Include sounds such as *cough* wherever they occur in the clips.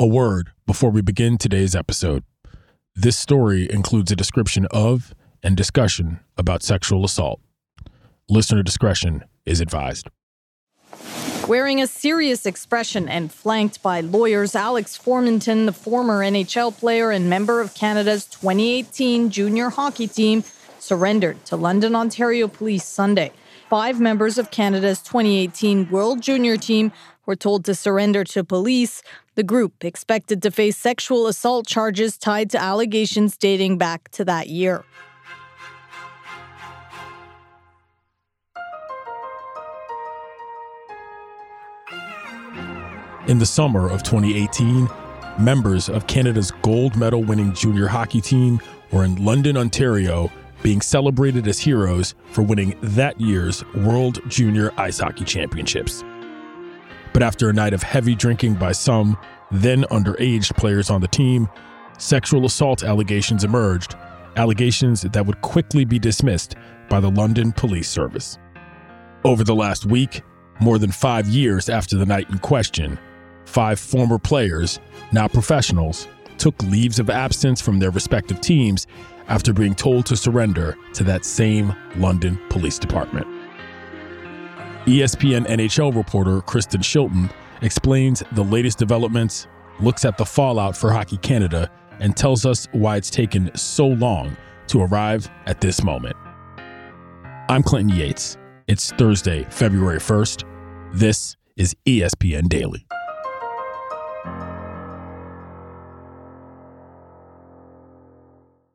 A word before we begin today's episode. This story includes a description of and discussion about sexual assault. Listener discretion is advised. Wearing a serious expression and flanked by lawyers, Alex Formenton, the former NHL player and member of Canada's 2018 junior hockey team, surrendered to London, Ontario police Sunday. Five members of Canada's 2018 World Junior team were told to surrender to police. The group expected to face sexual assault charges tied to allegations dating back to that year. In the summer of 2018, members of Canada's gold medal winning junior hockey team were in London, Ontario, being celebrated as heroes for winning that year's World Junior Ice Hockey Championships. But after a night of heavy drinking by some then underage players on the team, sexual assault allegations emerged, allegations that would quickly be dismissed by the London Police Service. Over the last week, more than five years after the night in question, five former players, now professionals, took leaves of absence from their respective teams after being told to surrender to that same London Police Department. ESPN NHL reporter Kristen Shilton explains the latest developments, looks at the fallout for Hockey Canada, and tells us why it's taken so long to arrive at this moment. I'm Clinton Yates. It's Thursday, February 1st. This is ESPN Daily.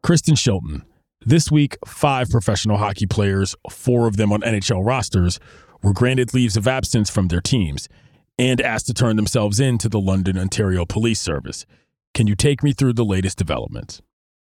Kristen Shilton. This week, five professional hockey players, four of them on NHL rosters, were granted leaves of absence from their teams and asked to turn themselves in to the London, Ontario Police Service. Can you take me through the latest developments?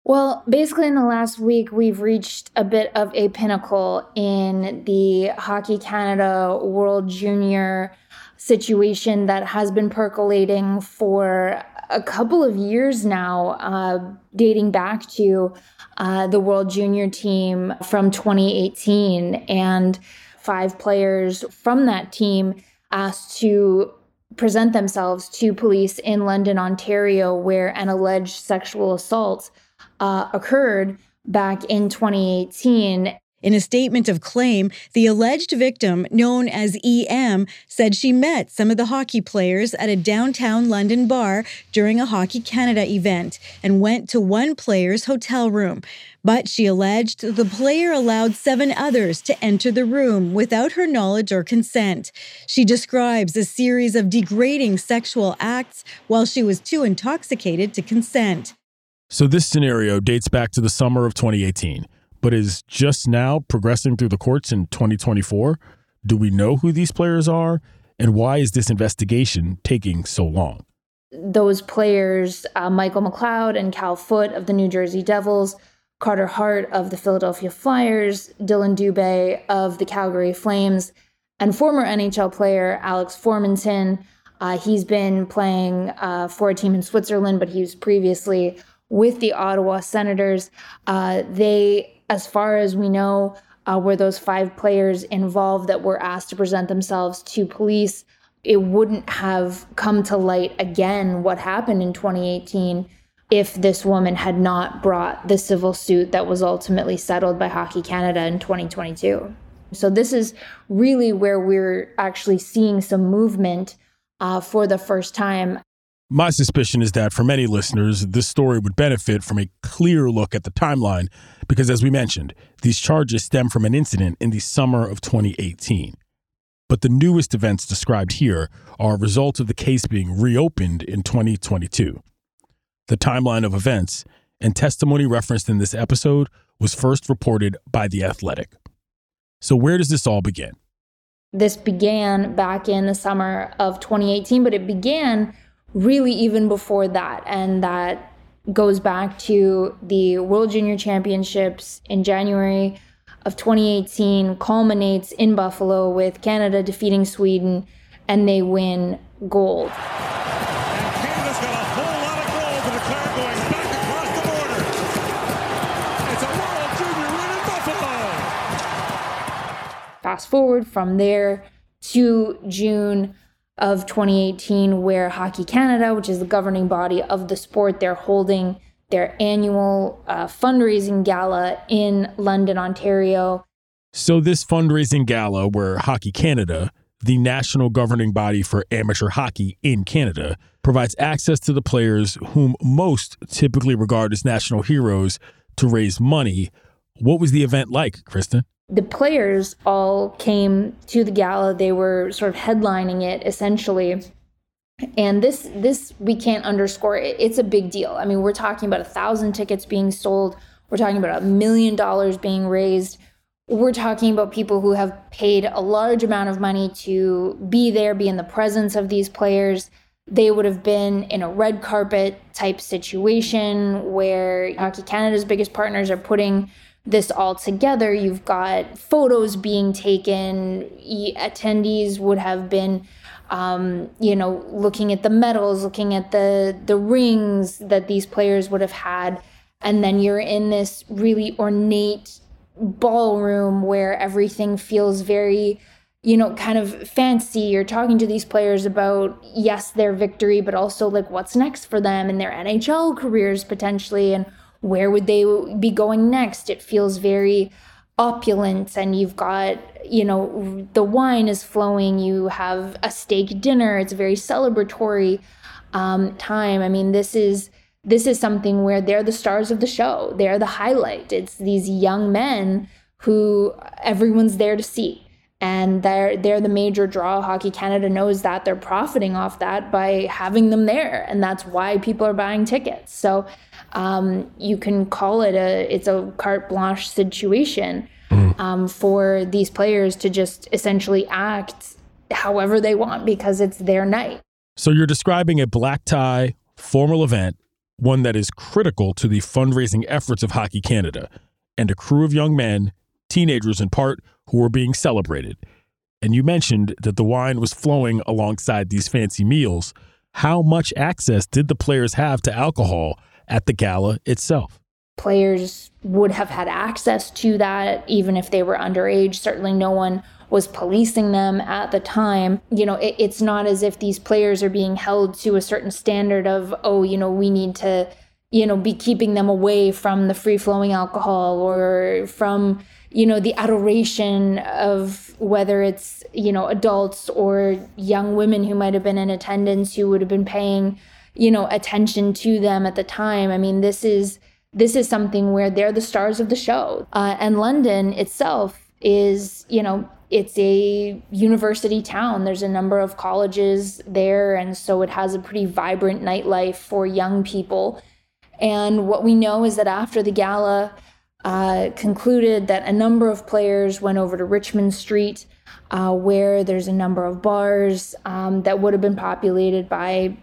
Well, basically, in the last week, we've reached a bit of a pinnacle in the Hockey Canada World Junior situation that has been percolating for a couple of years now, uh, dating back to uh, the World Junior team from 2018. And five players from that team asked to present themselves to police in London, Ontario, where an alleged sexual assault uh, occurred back in 2018. In a statement of claim, the alleged victim, known as EM, said she met some of the hockey players at a downtown London bar during a Hockey Canada event and went to one player's hotel room. But she alleged the player allowed seven others to enter the room without her knowledge or consent. She describes a series of degrading sexual acts while she was too intoxicated to consent. So, this scenario dates back to the summer of 2018 but is just now progressing through the courts in 2024. Do we know who these players are? And why is this investigation taking so long? Those players, uh, Michael McLeod and Cal Foote of the New Jersey Devils, Carter Hart of the Philadelphia Flyers, Dylan Dubé of the Calgary Flames, and former NHL player Alex Formenton. Uh, he's been playing uh, for a team in Switzerland, but he was previously with the Ottawa Senators. Uh, they as far as we know, uh, were those five players involved that were asked to present themselves to police. It wouldn't have come to light again what happened in 2018 if this woman had not brought the civil suit that was ultimately settled by Hockey Canada in 2022. So, this is really where we're actually seeing some movement uh, for the first time. My suspicion is that for many listeners, this story would benefit from a clear look at the timeline because, as we mentioned, these charges stem from an incident in the summer of 2018. But the newest events described here are a result of the case being reopened in 2022. The timeline of events and testimony referenced in this episode was first reported by The Athletic. So, where does this all begin? This began back in the summer of 2018, but it began really even before that. And that goes back to the World Junior Championships in January of 2018, culminates in Buffalo with Canada defeating Sweden, and they win gold. Fast forward from there to June of 2018, where Hockey Canada, which is the governing body of the sport, they're holding their annual uh, fundraising gala in London, Ontario. So, this fundraising gala, where Hockey Canada, the national governing body for amateur hockey in Canada, provides access to the players whom most typically regard as national heroes to raise money. What was the event like, Kristen? The players all came to the gala. They were sort of headlining it essentially. And this this we can't underscore. It's a big deal. I mean, we're talking about a thousand tickets being sold. We're talking about a million dollars being raised. We're talking about people who have paid a large amount of money to be there, be in the presence of these players. They would have been in a red carpet type situation where Hockey Canada's biggest partners are putting this all together. You've got photos being taken. Attendees would have been, um, you know, looking at the medals, looking at the the rings that these players would have had, and then you're in this really ornate ballroom where everything feels very you know, kind of fancy. You're talking to these players about, yes, their victory, but also like what's next for them and their NHL careers potentially. And where would they be going next? It feels very opulent and you've got you know the wine is flowing you have a steak dinner it's a very celebratory um, time i mean this is this is something where they're the stars of the show they're the highlight it's these young men who everyone's there to see and they're they're the major draw hockey canada knows that they're profiting off that by having them there and that's why people are buying tickets so um, you can call it a it's a carte blanche situation mm. um, for these players to just essentially act however they want because it's their night. So you're describing a black tie formal event, one that is critical to the fundraising efforts of Hockey Canada, and a crew of young men, teenagers in part, who were being celebrated. And you mentioned that the wine was flowing alongside these fancy meals. How much access did the players have to alcohol at the gala itself. Players would have had access to that even if they were underage. Certainly, no one was policing them at the time. You know, it, it's not as if these players are being held to a certain standard of, oh, you know, we need to, you know, be keeping them away from the free flowing alcohol or from, you know, the adoration of whether it's, you know, adults or young women who might have been in attendance who would have been paying you know attention to them at the time. I mean this is this is something where they're the stars of the show. Uh, and london itself is you know it's a university town. There's a number of colleges there and so it has a pretty vibrant nightlife for young people. And what we know is that after the gala uh, concluded that a number of players went over to richmond street uh, where there's a number of bars um, that would have been populated by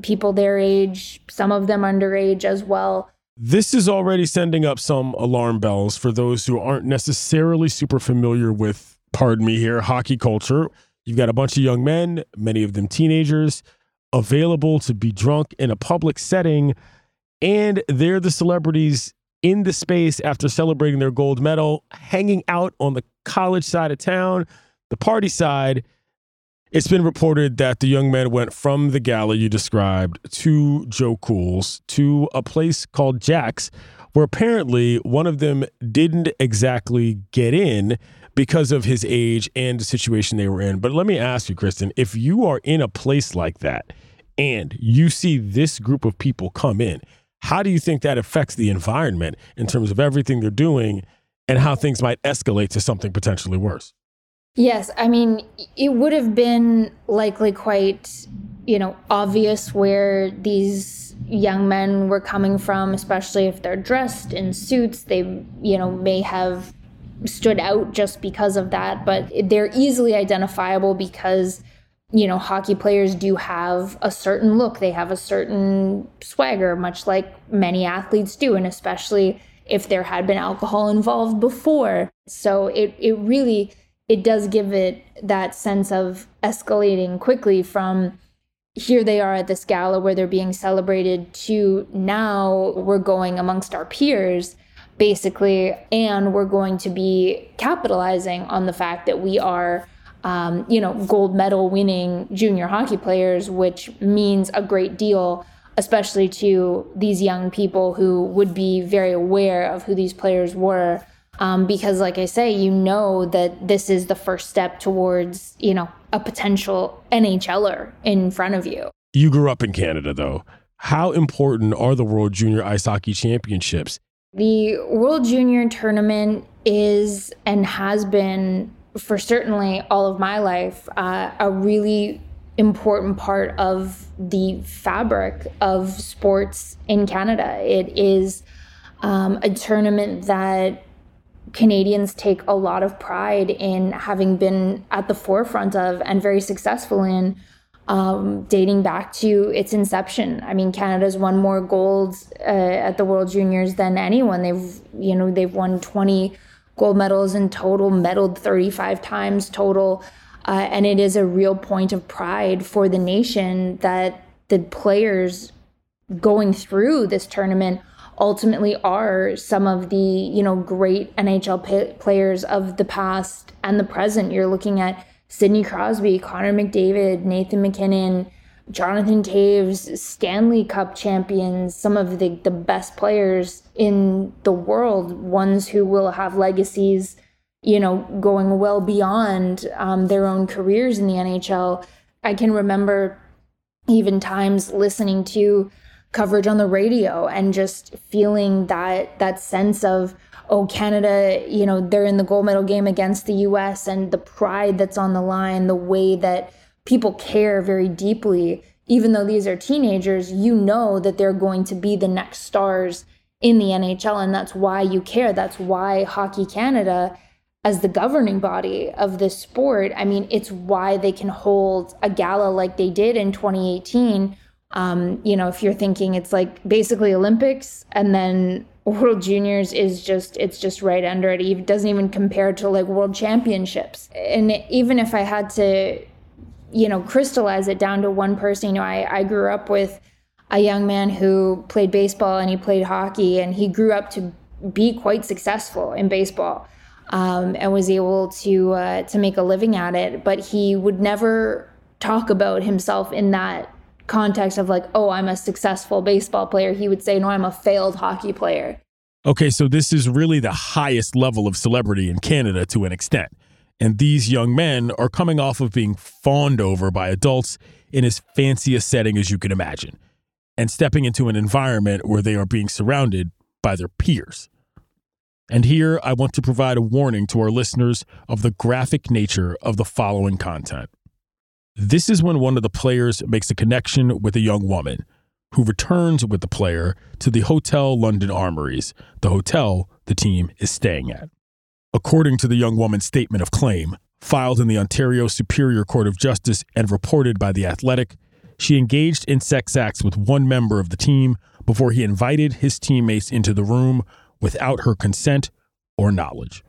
people their age, some of them underage as well. This is already sending up some alarm bells for those who aren't necessarily super familiar with, pardon me here, hockey culture. You've got a bunch of young men, many of them teenagers, available to be drunk in a public setting, and they're the celebrities in the space after celebrating their gold medal, hanging out on the college side of town, the party side it's been reported that the young man went from the gala you described to Joe Kool's to a place called Jack's, where apparently one of them didn't exactly get in because of his age and the situation they were in. But let me ask you, Kristen, if you are in a place like that and you see this group of people come in, how do you think that affects the environment in terms of everything they're doing and how things might escalate to something potentially worse? Yes, I mean, it would have been likely quite, you know, obvious where these young men were coming from, especially if they're dressed in suits. They, you know, may have stood out just because of that, but they're easily identifiable because, you know, hockey players do have a certain look. They have a certain swagger, much like many athletes do, and especially if there had been alcohol involved before. So it, it really it does give it that sense of escalating quickly from here they are at this gala where they're being celebrated to now we're going amongst our peers basically and we're going to be capitalizing on the fact that we are um, you know, gold medal winning junior hockey players, which means a great deal, especially to these young people who would be very aware of who these players were. Um, because, like I say, you know that this is the first step towards, you know, a potential NHLer in front of you. You grew up in Canada, though. How important are the World Junior Ice Hockey Championships? The World Junior Tournament is and has been for certainly all of my life, uh, a really important part of the fabric of sports in Canada. It is um, a tournament that Canadians take a lot of pride in having been at the forefront of and very successful in. Um, dating back to its inception. I mean, Canada's won more golds uh, at the World Juniors than anyone. They've, you know, they've won 20 gold medals in total, medaled 35 times total. Uh, and it is a real point of pride for the nation that the players going through this tournament ultimately are some of the you know great NHL pay- players of the past and the present. You're looking at Sidney Crosby, Connor McDavid, Nathan MacKinnon, Jonathan Toews, Stanley Cup champions, some of the, the best players in the world, ones who will have legacies, you know, going well beyond um, their own careers in the NHL. I can remember even times listening to coverage on the radio and just feeling that that sense of oh Canada you know they're in the gold medal game against the US and the pride that's on the line the way that people care very deeply. Even though these are teenagers, you know that they're going to be the next stars in the NHL. And that's why you care. That's why Hockey Canada, as the governing body of this sport, I mean, it's why they can hold a gala like they did in 2018. Um, you know, if you're thinking it's like basically Olympics and then World Juniors is just it's just right under it. It doesn't even compare to like World Championships. And even if I had to you know, crystallize it down to one person. You know, I, I grew up with a young man who played baseball and he played hockey, and he grew up to be quite successful in baseball um, and was able to uh, to make a living at it. But he would never talk about himself in that context of like, oh, I'm a successful baseball player. He would say, no, I'm a failed hockey player. Okay, so this is really the highest level of celebrity in Canada to an extent. And these young men are coming off of being fawned over by adults in as fancy a setting as you can imagine, and stepping into an environment where they are being surrounded by their peers. And here I want to provide a warning to our listeners of the graphic nature of the following content. This is when one of the players makes a connection with a young woman who returns with the player to the Hotel London Armories, the hotel the team is staying at. According to the young woman's statement of claim, filed in the Ontario Superior Court of Justice and reported by The Athletic, she engaged in sex acts with one member of the team before he invited his teammates into the room without her consent or knowledge.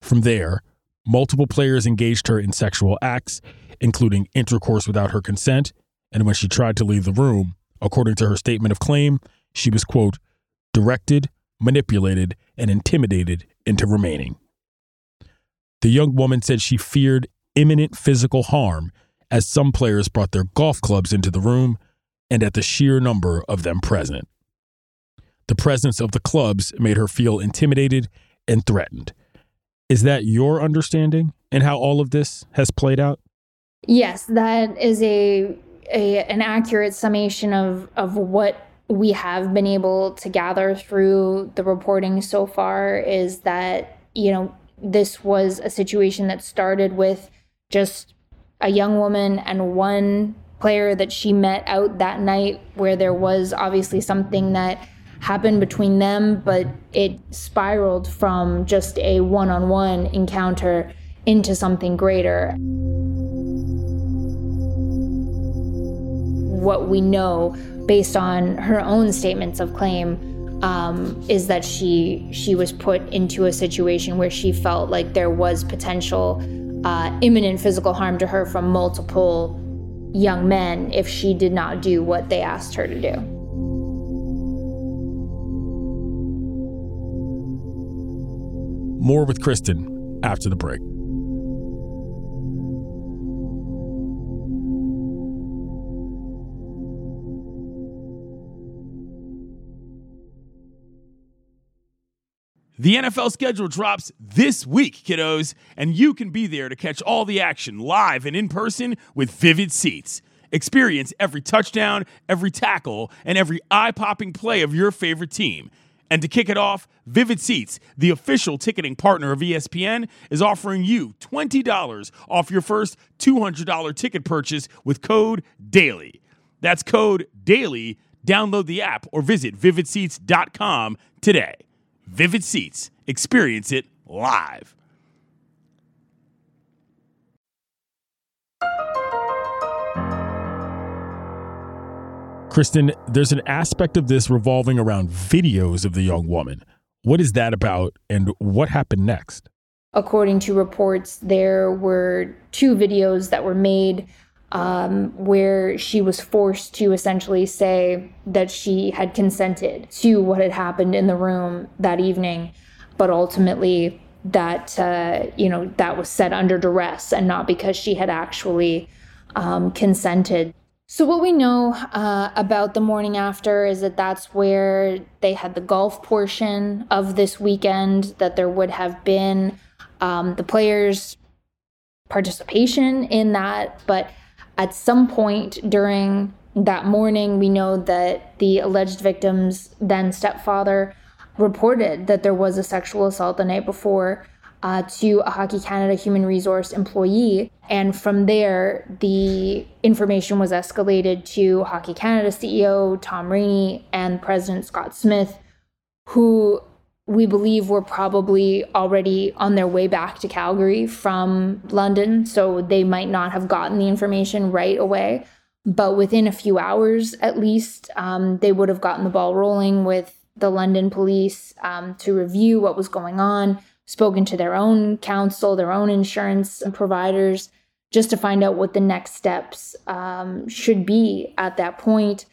From there, multiple players engaged her in sexual acts, including intercourse without her consent, and when she tried to leave the room, according to her statement of claim, she was, quote, directed, manipulated, and intimidated into remaining. The young woman said she feared imminent physical harm as some players brought their golf clubs into the room and at the sheer number of them present. The presence of the clubs made her feel intimidated and threatened. Is that your understanding and how all of this has played out? Yes, that is a, a an accurate summation of of what we have been able to gather through the reporting so far is that, you know, this was a situation that started with just a young woman and one player that she met out that night where there was obviously something that happened between them, but it spiraled from just a one on one encounter into something greater. What we know based on her own statements of claim, um, is that she she was put into a situation where she felt like there was potential uh, imminent physical harm to her from multiple young men if she did not do what they asked her to do. More with Kristen after the break. The NFL schedule drops this week, kiddos, and you can be there to catch all the action live and in person with Vivid Seats. Experience every touchdown, every tackle, and every eye popping play of your favorite team. And to kick it off, Vivid Seats, the official ticketing partner of ESPN, is offering you $20 off your first $200 ticket purchase with code DAILY. That's code DAILY. Download the app or visit vividseats.com today. Vivid Seats. Experience it live. Kristen, there's an aspect of this revolving around videos of the young woman. What is that about, and what happened next? According to reports, there were two videos that were made um, where she was forced to essentially say that she had consented to what had happened in the room that evening, but ultimately that uh, you know that was said under duress and not because she had actually um, consented. So, what we know uh, about the morning after is that that's where they had the golf portion of this weekend, that there would have been um, the players' participation in that. But at some point during that morning, we know that the alleged victim's then stepfather reported that there was a sexual assault the night before uh, to a Hockey Canada human resource employee. And from there, the information was escalated to Hockey Canada CEO Tom Renney and President Scott Smith, who we believe were probably already on their way back to Calgary from London. So they might not have gotten the information right away. But within a few hours, at least, um, they would have gotten the ball rolling with the London police um, to review what was going on, spoken to their own counsel, their own insurance providers, just to find out what the next steps um, should be at that point.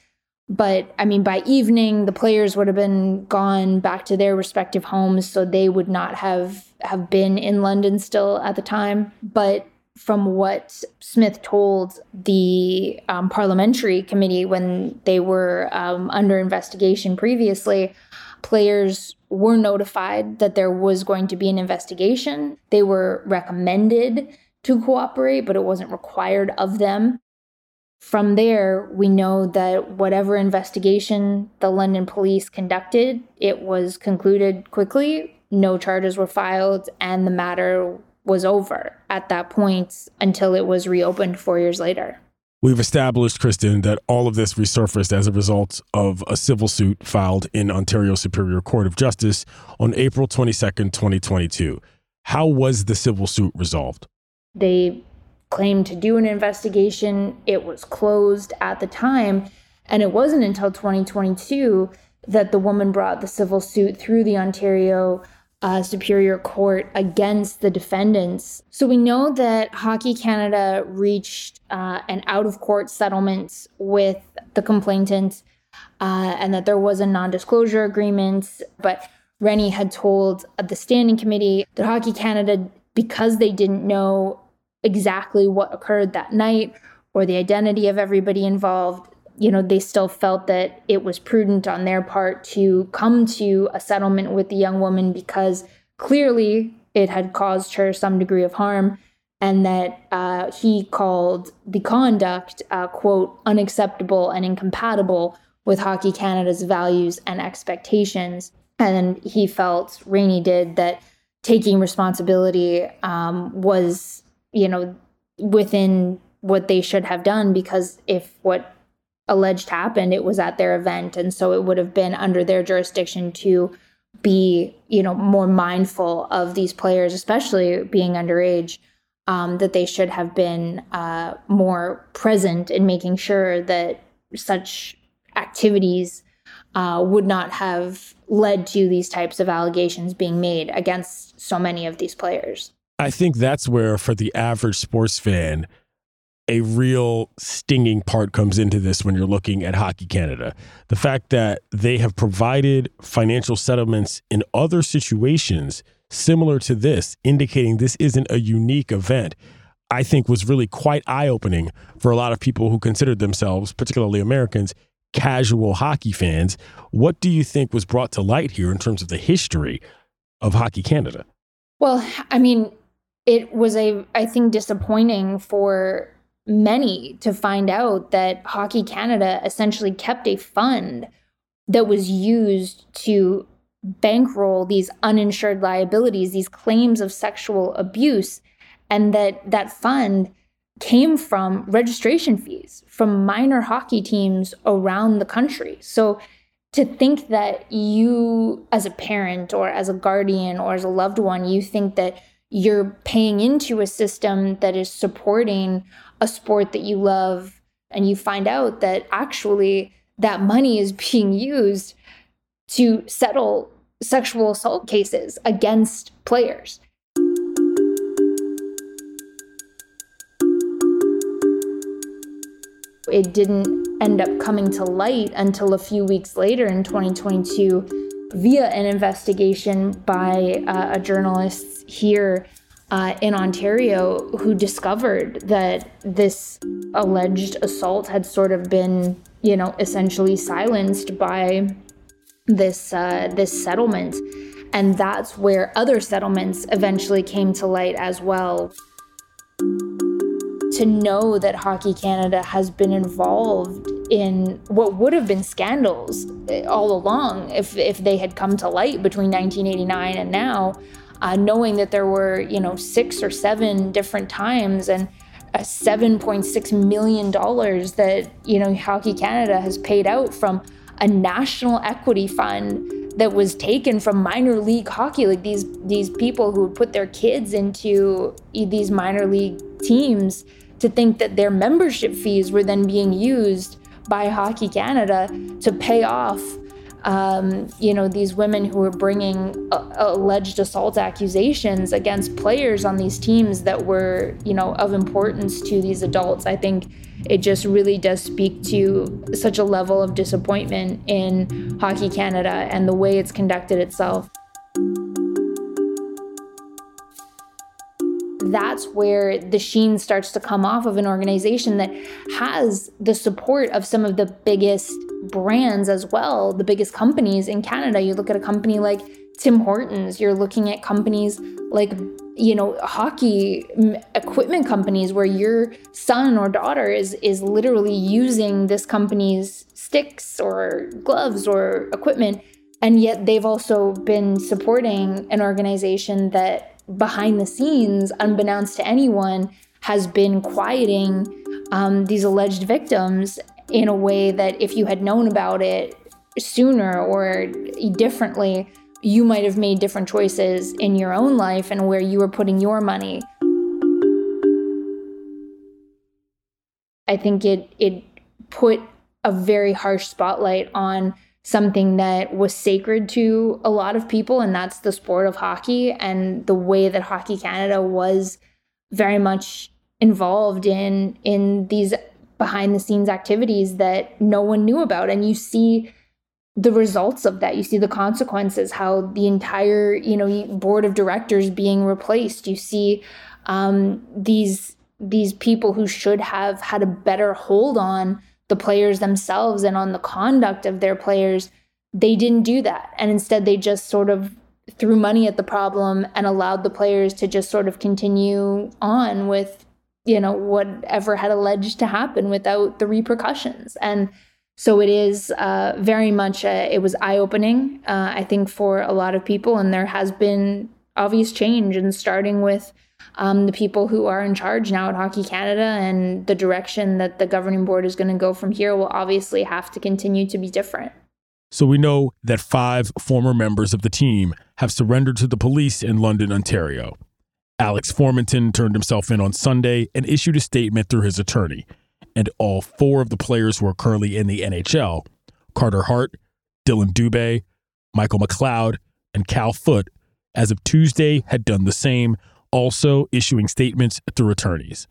But I mean, by evening, the players would have been gone back to their respective homes, so they would not have have been in London still at the time. But from what Smith told the um, parliamentary committee when they were um, under investigation previously, players were notified that there was going to be an investigation. They were recommended to cooperate, but it wasn't required of them. From there, we know that whatever investigation the London police conducted, it was concluded quickly. No charges were filed, and the matter was over at that point until it was reopened four years later. We've established, Kristen, that all of this resurfaced as a result of a civil suit filed in Ontario Superior Court of Justice on April 22nd, 2022. How was the civil suit resolved? They claimed to do an investigation. It was closed at the time. And it wasn't until 2022 that the woman brought the civil suit through the Ontario uh, Superior Court against the defendants. So we know that Hockey Canada reached uh, an out of court settlement with the complainant uh, and that there was a non disclosure agreement. But Renney had told the standing committee that Hockey Canada, because they didn't know exactly what occurred that night or the identity of everybody involved, you know, they still felt that it was prudent on their part to come to a settlement with the young woman because clearly it had caused her some degree of harm and that uh, he called the conduct, uh, quote, unacceptable and incompatible with Hockey Canada's values and expectations. And he felt, Renney did, that taking responsibility um, was, you know, within what they should have done because if what alleged happened, it was at their event. And so it would have been under their jurisdiction to be, you know, more mindful of these players, especially being underage, um, that they should have been uh, more present in making sure that such activities uh, would not have led to these types of allegations being made against so many of these players. I think that's where, for the average sports fan, a real stinging part comes into this when you're looking at Hockey Canada. The fact that they have provided financial settlements in other situations similar to this, indicating this isn't a unique event, I think was really quite eye opening for a lot of people who considered themselves, particularly Americans, casual hockey fans. What do you think was brought to light here in terms of the history of Hockey Canada. Well, I mean, it was a I think disappointing for many to find out that Hockey Canada essentially kept a fund that was used to bankroll these uninsured liabilities, these claims of sexual abuse, and that that fund came from registration fees from minor hockey teams around the country. So to think that you as a parent or as a guardian or as a loved one, you think that you're paying into a system that is supporting a sport that you love and you find out that actually that money is *laughs* being used to settle sexual assault cases against players. It didn't end up coming to light until a few weeks later in 2022 via an investigation by uh, a journalist here uh, in Ontario who discovered that this alleged assault had sort of been, you know, essentially silenced by this uh, this settlement, and that's where other settlements eventually came to light as well. To know that Hockey Canada has been involved in what would have been scandals eh, all along if if they had come to light between 1989 and now, uh, knowing that there were you know six or seven different times and. $7.6 million that you know Hockey Canada has paid out from a national equity fund that was taken from minor league hockey like these these people who put their kids into these minor league teams to think that their membership fees were then being used by Hockey Canada to pay off um, you know these women who were bringing uh, alleged assault accusations against players on these teams that were you know of importance to these adults i think it just really does speak to such a level of disappointment in Hockey Canada and the way it's conducted itself. That's where the sheen starts to come off of an organization that has the support of some of the biggest brands as well, the biggest companies in Canada. You look at a company like Tim Hortons, you're looking at companies like you know hockey equipment companies where your son or daughter is is literally using this company's sticks or gloves or equipment and yet they've also been supporting an organization that behind the scenes unbeknownst to anyone has been quieting um, these alleged victims in a way that if you had known about it sooner or differently you might have made different choices in your own life and where you were putting your money. I think it it put a very harsh spotlight on something that was sacred to a lot of people and that's the sport of hockey. And the way that Hockey Canada was very much involved in in these behind the scenes activities that no one knew about. And you see the results of that. You see the consequences how the entire you know board of directors being replaced. You see um, these these people who should have had a better hold on the players themselves and on the conduct of their players they didn't do that and instead they just sort of threw money at the problem and allowed the players to just sort of continue on with you know whatever had alleged to happen without the repercussions and so it is uh, very much, a, it was eye opening, uh, I think, for a lot of people. And there has been obvious change, and starting with um, the people who are in charge now at Hockey Canada and the direction that the governing board is going to go from here will obviously have to continue to be different. So we know that five former members of the team have surrendered to the police in London, Ontario. Alex Formenton turned himself in on Sunday and issued a statement through his attorney and all four of the players who are currently in the NHL Carter Hart, Dylan Dubé, Michael McLeod, and Cal Foote, as of Tuesday, had done the same, also issuing statements through attorneys.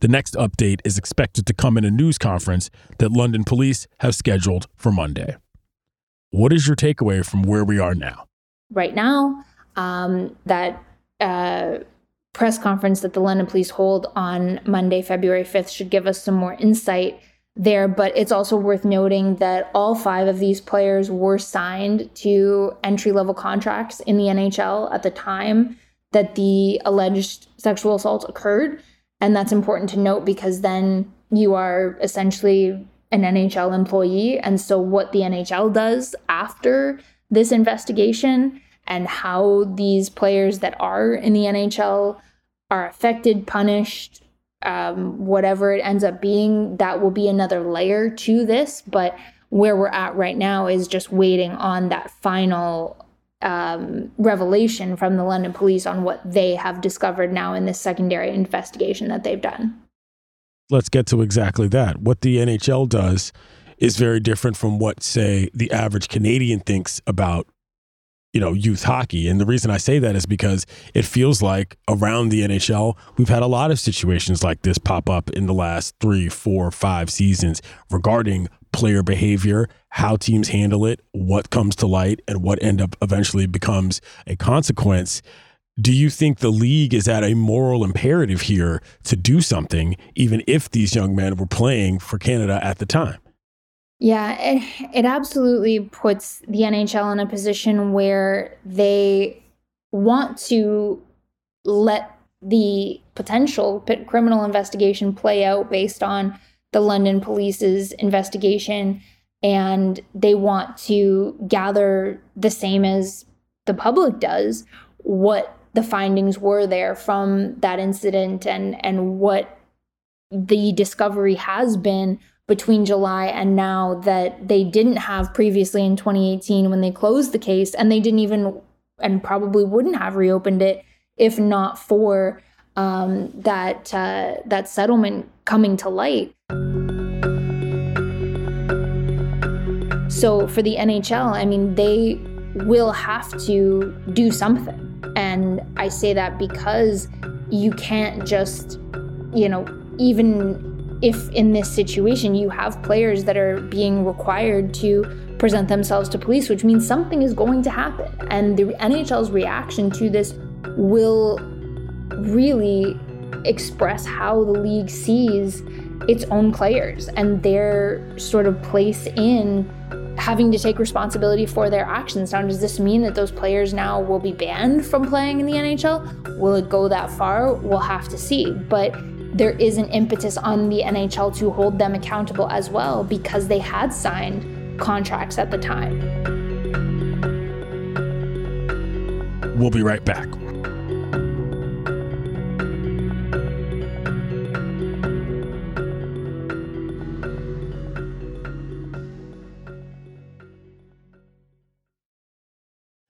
The next update is expected to come in a news conference that London police have scheduled for Monday. What is your takeaway from where we are now? Right now, um, that uh, press conference that the London police hold on Monday, February 5th, should give us some more insight there. But it's also worth noting that all five of these players were signed to entry level contracts in the NHL at the time that the alleged sexual assault occurred. And that's important to note because then you are essentially an NHL employee. And so, what the NHL does after this investigation and how these players that are in the NHL are affected, punished, um, whatever it ends up being, that will be another layer to this. But where we're at right now is just waiting on that final um, revelation from the London police on what they have discovered now in this secondary investigation that they've done. Let's get to exactly that. What the NHL does is very different from what, say, the average Canadian thinks about you know, youth hockey. And the reason I say that is because it feels like around the NHL, we've had a lot of situations like this pop up in the last three, four, five seasons regarding player behavior, how teams handle it, what comes to light, and what end up eventually becomes a consequence. Do you think the league is at a moral imperative here to do something, even if these young men were playing for Canada at the time? Yeah, it, it absolutely puts the NHL in a position where they want to let the potential criminal investigation play out based on the London police's investigation and they want to gather the same as the public does what the findings were there from that incident and and what the discovery has been between July and now that they didn't have previously in 2018 when they closed the case, and they didn't even and probably wouldn't have reopened it if not for um, that uh, that settlement coming to light. So for the NHL, I mean, they will have to do something, and I say that because you can't just, you know, even if in this situation you have players that are being required to present themselves to police, which means something is going to happen. And the NHL's reaction to this will really express how the league sees its own players and their sort of place in having to take responsibility for their actions. Now, does this mean that those players now will be banned from playing in the NHL? Will it go that far? We'll have to see. But there is an impetus on the NHL to hold them accountable as well because they had signed contracts at the time. We'll be right back.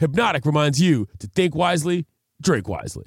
Hpnotiq reminds you to think wisely drink wisely.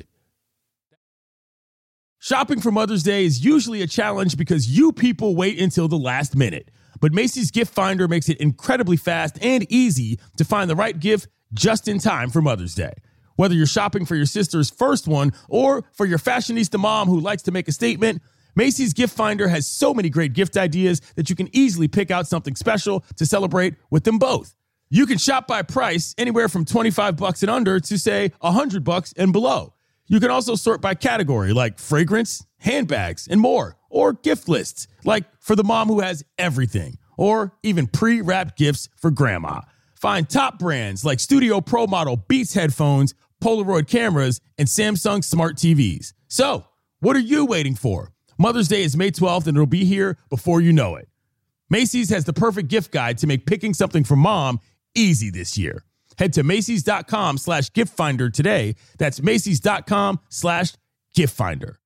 Shopping for Mother's Day is usually a challenge because you people wait until the last minute. But Macy's Gift Finder makes it incredibly fast and easy to find the right gift just in time for Mother's Day. Whether you're shopping for your sister's first one or for your fashionista mom who likes to make a statement, Macy's Gift Finder has so many great gift ideas that you can easily pick out something special to celebrate with them both. You can shop by price anywhere from 25 bucks and under to say 100 bucks and below. You can also sort by category like fragrance, handbags, and more, or gift lists like for the mom who has everything, or even pre-wrapped gifts for grandma. Find top brands like Studio Pro Model Beats headphones, Polaroid cameras, and Samsung smart TVs. So, what are you waiting for? Mother's Day is May 12th and it'll be here before you know it. Macy's has the perfect gift guide to make picking something for mom easy this year. Head to Macy's.com slash gift finder today. That's Macy's.com slash gift finder.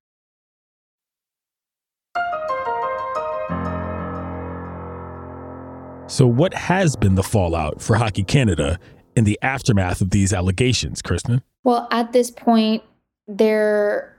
So, what has been the fallout for Hockey Canada in the aftermath of these allegations, Kristen? Well, at this point, they're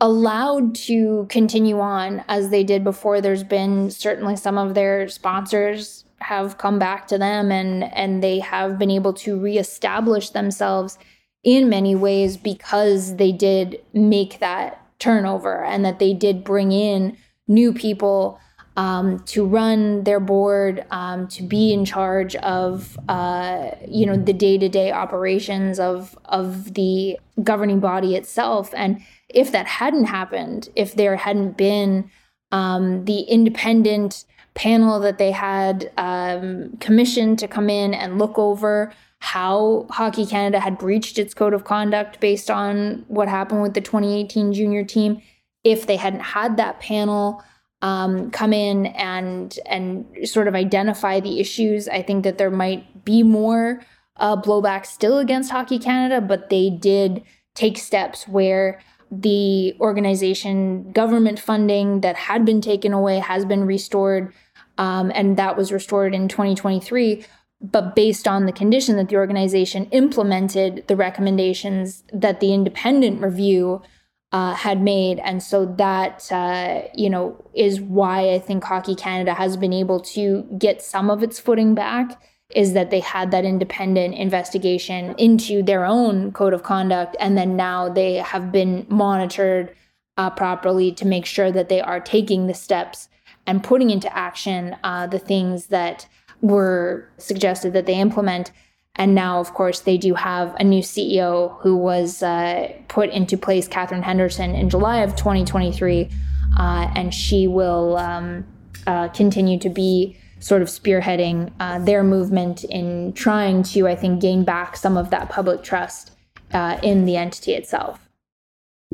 allowed to continue on as they did before. There's been certainly some of their sponsors have come back to them and and they have been able to reestablish themselves in many ways because they did make that turnover and that they did bring in new people um, to run their board, um, to be in charge of uh, you know the day to day operations of of the governing body itself. And if that hadn't happened, if there hadn't been um, the independent panel that they had um, commissioned to come in and look over how Hockey Canada had breached its code of conduct based on what happened with the 2018 junior team, if they hadn't had that panel um, come in and and sort of identify the issues. I think that there might be more uh, blowback still against Hockey Canada, but they did take steps where the organization government funding that had been taken away has been restored, um, and that was restored in 2023. But based on the condition that the organization implemented the recommendations that the independent review uh, had made. And so that, uh, you know, is why I think Hockey Canada has been able to get some of its footing back is that they had that independent investigation into their own code of conduct. And then now they have been monitored uh, properly to make sure that they are taking the steps and putting into action uh, the things that were suggested that they implement. And now, of course, they do have a new CEO who was uh, put into place, Katherine Henderson, in July of 2023. Uh, and she will um, uh, continue to be sort of spearheading uh, their movement in trying to, I think, gain back some of that public trust uh, in the entity itself.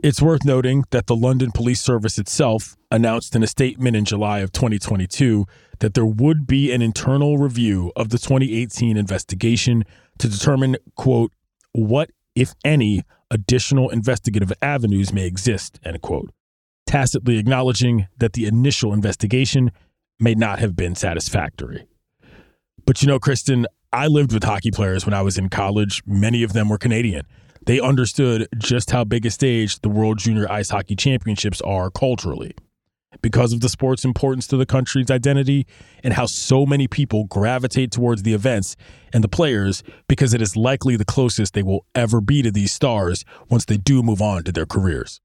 It's worth noting that the London Police Service itself announced in a statement in July of 2022 that there would be an internal review of the 2018 investigation to determine, quote, what, if any, additional investigative avenues may exist, end quote, tacitly acknowledging that the initial investigation may not have been satisfactory. But you know, Kristen, I lived with hockey players when I was in college. Many of them were Canadian. They understood just how big a stage the World Junior Ice Hockey Championships are culturally because of the sport's importance to the country's identity and how so many people gravitate towards the events and the players because it is likely the closest they will ever be to these stars once they do move on to their careers.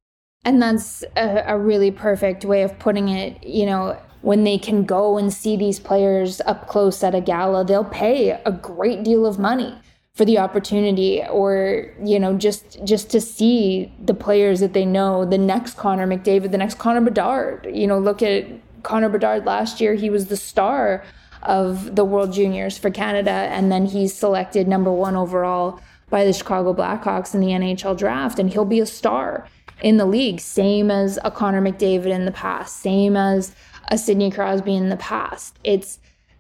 And that's a, a really perfect way of putting it. You know, when they can go and see these players up close at a gala, they'll pay a great deal of money for the opportunity or you know just just to see the players that they know the next Connor McDavid the next Connor Bedard. You know look at Connor Bedard last year. He was the star of the World Juniors for Canada and then he's selected number 1 overall by the Chicago Blackhawks in the NHL draft and he'll be a star in the league same as a Connor McDavid in the past same as a Sidney Crosby in the past. It's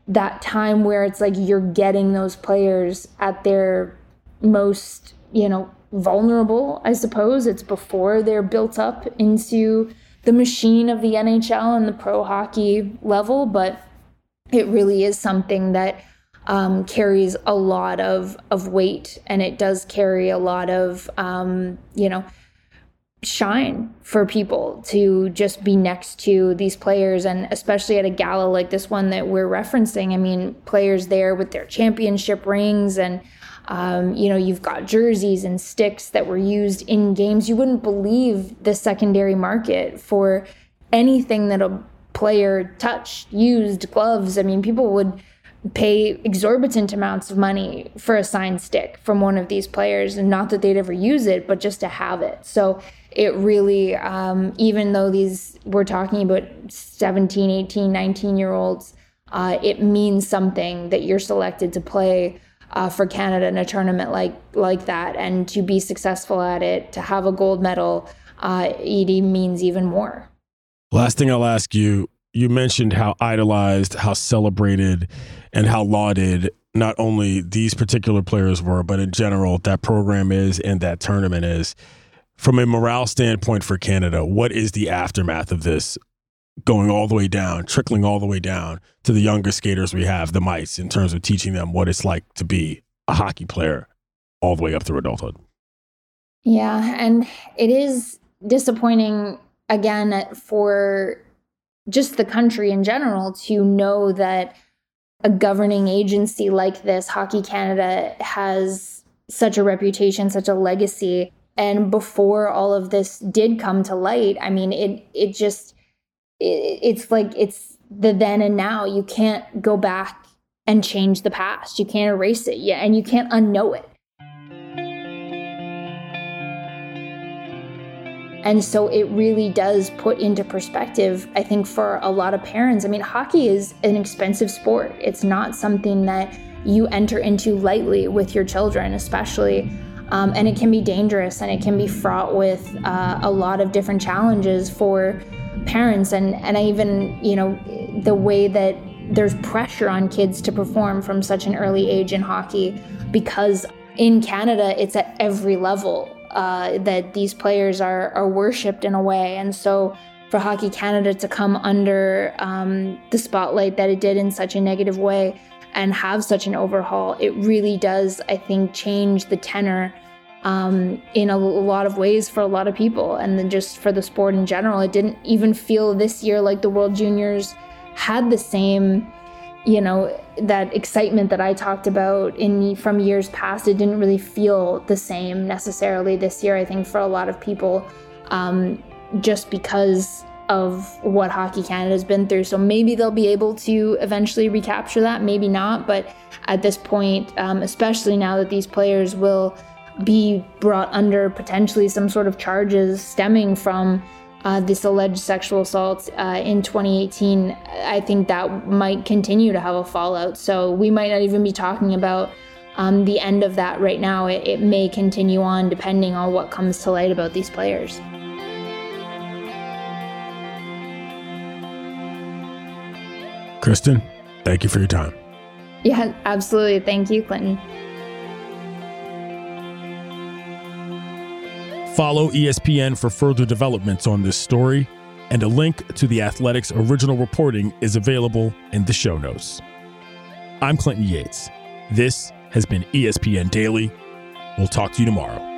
that time where it's like you're getting those players at their most, you know, vulnerable, I suppose. It's before they're built up into the machine of the NHL and the pro hockey level, but it really is something that um, carries a lot of of weight, and it does carry a lot of um, you know shine for people to just be next to these players and especially at a gala like this one that we're referencing i mean players there with their championship rings and um, you know you've got jerseys and sticks that were used in games. You wouldn't believe the secondary market for anything that a player touched used gloves. I mean people would pay exorbitant amounts of money for a signed stick from one of these players and not that they'd ever use it but just to have it. So it really um, even though these we're talking about 17 18 19 year olds uh, it means something that you're selected to play uh, for canada in a tournament like like that. And to be successful at it to have a gold medal uh, it means even more. Last thing i'll ask you you mentioned how idolized how celebrated and how lauded not only these particular players were but in general that program is and that tournament is from a morale standpoint for Canada, what is the aftermath of this going all the way down, trickling all the way down to the younger skaters we have, the mice, in terms of teaching them what it's like to be a hockey player all the way up through adulthood? Yeah, and it is disappointing again for just the country in general to know that a governing agency like this, Hockey Canada, has such a reputation, such a legacy. And before all of this did come to light, I mean, it it just it, it's like it's the then and now. You can't go back and change the past. You can't erase it yet, and you can't unknow it. And so it really does put into perspective, I think, for a lot of parents. I mean, hockey is an expensive sport. It's not something that you enter into lightly with your children, especially. Um, and it can be dangerous and it can be fraught with uh, a lot of different challenges for parents. And, and I even, you know, the way that there's pressure on kids to perform from such an early age in hockey because in Canada, it's at every level uh, that these players are are worshipped in a way, and so for Hockey Canada to come under um, the spotlight that it did in such a negative way and have such an overhaul, it really does, I think, change the tenor um, in a, lot of ways for a lot of people, and then just for the sport in general. It didn't even feel this year like the World Juniors had the same you know that excitement that I talked about in from years past, it didn't really feel the same necessarily this year. I think for a lot of people, um, just because of what Hockey Canada has been through. So maybe they'll be able to eventually recapture that, maybe not. But at this point, um, especially now that these players will be brought under potentially some sort of charges stemming from uh, this alleged sexual assault uh, in 2018, I think that might continue to have a fallout. So we might not even be talking about um, the end of that right now. It, it may continue on depending on what comes to light about these players. Kristen, thank you for your time. Yeah, absolutely. Thank you, Clinton. Follow ESPN for further developments on this story, and a link to the Athletic's original reporting is available in the show notes. I'm Clinton Yates. This has been ESPN Daily. We'll talk to you tomorrow.